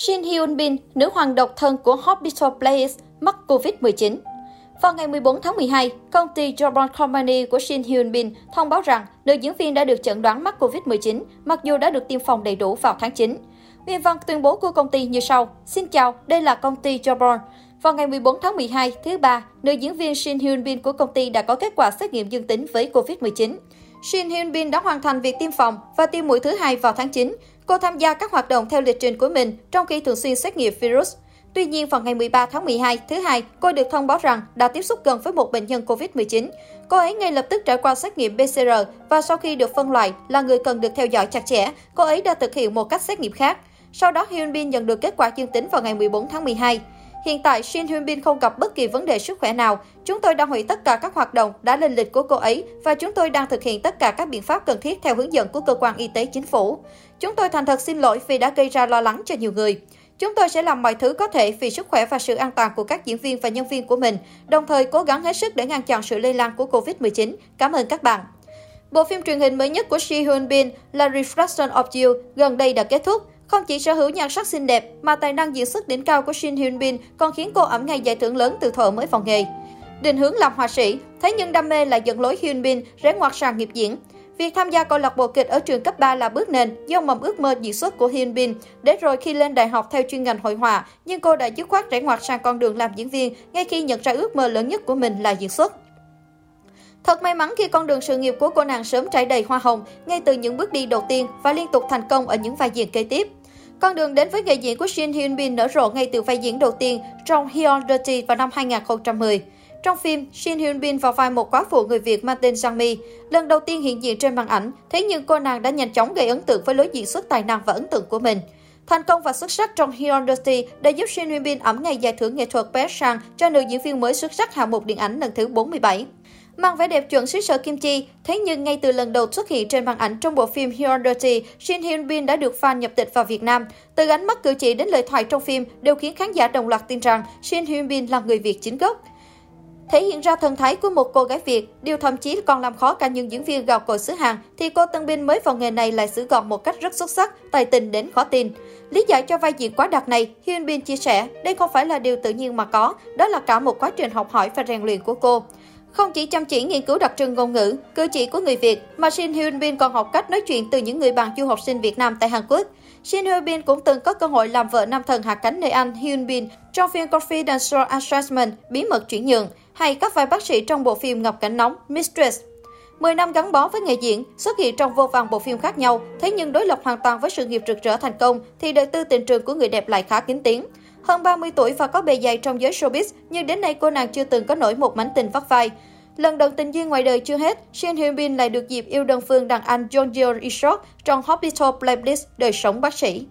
Shin Hyun Bin, nữ hoàng độc thân của Hospital Place, mắc Covid-19. Vào ngày 14 tháng 12, công ty Jobon Company của Shin Hyun Bin thông báo rằng nữ diễn viên đã được chẩn đoán mắc Covid-19, mặc dù đã được tiêm phòng đầy đủ vào tháng 9. Nguyên văn tuyên bố của công ty như sau. Xin chào, đây là công ty Jobon. Vào ngày 14 tháng 12, thứ ba, nữ diễn viên Shin Hyun Bin của công ty đã có kết quả xét nghiệm dương tính với Covid-19. Shin Hyun Bin đã hoàn thành việc tiêm phòng và tiêm mũi thứ hai vào tháng 9. Cô tham gia các hoạt động theo lịch trình của mình trong khi thường xuyên xét nghiệm virus. Tuy nhiên, vào ngày 13 tháng 12, thứ hai, cô được thông báo rằng đã tiếp xúc gần với một bệnh nhân COVID-19. Cô ấy ngay lập tức trải qua xét nghiệm PCR và sau khi được phân loại là người cần được theo dõi chặt chẽ, cô ấy đã thực hiện một cách xét nghiệm khác. Sau đó, Hyun Bin nhận được kết quả dương tính vào ngày 14 tháng 12. Hiện tại, Shin Hyun Bin không gặp bất kỳ vấn đề sức khỏe nào. Chúng tôi đang hủy tất cả các hoạt động đã lên lịch của cô ấy và chúng tôi đang thực hiện tất cả các biện pháp cần thiết theo hướng dẫn của cơ quan y tế chính phủ. Chúng tôi thành thật xin lỗi vì đã gây ra lo lắng cho nhiều người. Chúng tôi sẽ làm mọi thứ có thể vì sức khỏe và sự an toàn của các diễn viên và nhân viên của mình, đồng thời cố gắng hết sức để ngăn chặn sự lây lan của Covid-19. Cảm ơn các bạn. Bộ phim truyền hình mới nhất của Shi Hyun Bin là Reflection of You gần đây đã kết thúc. Không chỉ sở hữu nhan sắc xinh đẹp, mà tài năng diễn xuất đỉnh cao của Shin Hyun Bin còn khiến cô ẩm ngay giải thưởng lớn từ thuở mới vào nghề. Định hướng làm họa sĩ, thế nhưng đam mê lại dẫn lối Hyun Bin rẽ ngoặt sang nghiệp diễn. Việc tham gia câu lạc bộ kịch ở trường cấp 3 là bước nền, do mầm ước mơ diễn xuất của Hyun Bin. Để rồi khi lên đại học theo chuyên ngành hội họa, nhưng cô đã dứt khoát rẽ ngoặt sang con đường làm diễn viên ngay khi nhận ra ước mơ lớn nhất của mình là diễn xuất. Thật may mắn khi con đường sự nghiệp của cô nàng sớm trải đầy hoa hồng ngay từ những bước đi đầu tiên và liên tục thành công ở những vai diễn kế tiếp. Con đường đến với nghề diễn của Shin Hyun Bin nở rộ ngay từ vai diễn đầu tiên trong Hyun Dirty vào năm 2010. Trong phim, Shin Hyun Bin vào vai một quá phụ người Việt mang tên Giang Mi. Lần đầu tiên hiện diện trên màn ảnh, thế nhưng cô nàng đã nhanh chóng gây ấn tượng với lối diễn xuất tài năng và ấn tượng của mình. Thành công và xuất sắc trong Hyun Dirty đã giúp Shin Hyun Bin ẩm ngày giải thưởng nghệ thuật Best Sang cho nữ diễn viên mới xuất sắc hạng mục điện ảnh lần thứ 47. Mang vẻ đẹp chuẩn xứ sở Kim Chi, thế nhưng ngay từ lần đầu xuất hiện trên màn ảnh trong bộ phim Hyun Dirty, Shin Hyun Bin đã được fan nhập tịch vào Việt Nam. Từ ánh mắt cử chỉ đến lời thoại trong phim đều khiến khán giả đồng loạt tin rằng Shin Hyun Bin là người Việt chính gốc. Thể hiện ra thần thái của một cô gái Việt, điều thậm chí còn làm khó cả những diễn viên gạo cội xứ Hàn, thì cô Tân Bin mới vào nghề này lại xử gọn một cách rất xuất sắc, tài tình đến khó tin. Lý giải cho vai diễn quá đặc này, Hyun Bin chia sẻ, đây không phải là điều tự nhiên mà có, đó là cả một quá trình học hỏi và rèn luyện của cô. Không chỉ chăm chỉ nghiên cứu đặc trưng ngôn ngữ, cư chỉ của người Việt, mà Shin Hyun Bin còn học cách nói chuyện từ những người bạn du học sinh Việt Nam tại Hàn Quốc. Shin Hyun Bin cũng từng có cơ hội làm vợ nam thần hạ cánh nơi Anh Hyun Bin trong phim Confidential Assessment, Bí mật chuyển nhượng, hay các vai bác sĩ trong bộ phim Ngọc Cảnh Nóng, Mistress. 10 năm gắn bó với nghề diễn, xuất hiện trong vô vàn bộ phim khác nhau, thế nhưng đối lập hoàn toàn với sự nghiệp rực rỡ thành công, thì đời tư tình trường của người đẹp lại khá kín tiếng. Hơn 30 tuổi và có bề dày trong giới showbiz, nhưng đến nay cô nàng chưa từng có nổi một mảnh tình vắt vai. Lần đầu tình duyên ngoài đời chưa hết, Shin Hyun Bin lại được dịp yêu đơn phương đàn anh Jong Jeo Isok trong Hospital Playlist đời sống bác sĩ.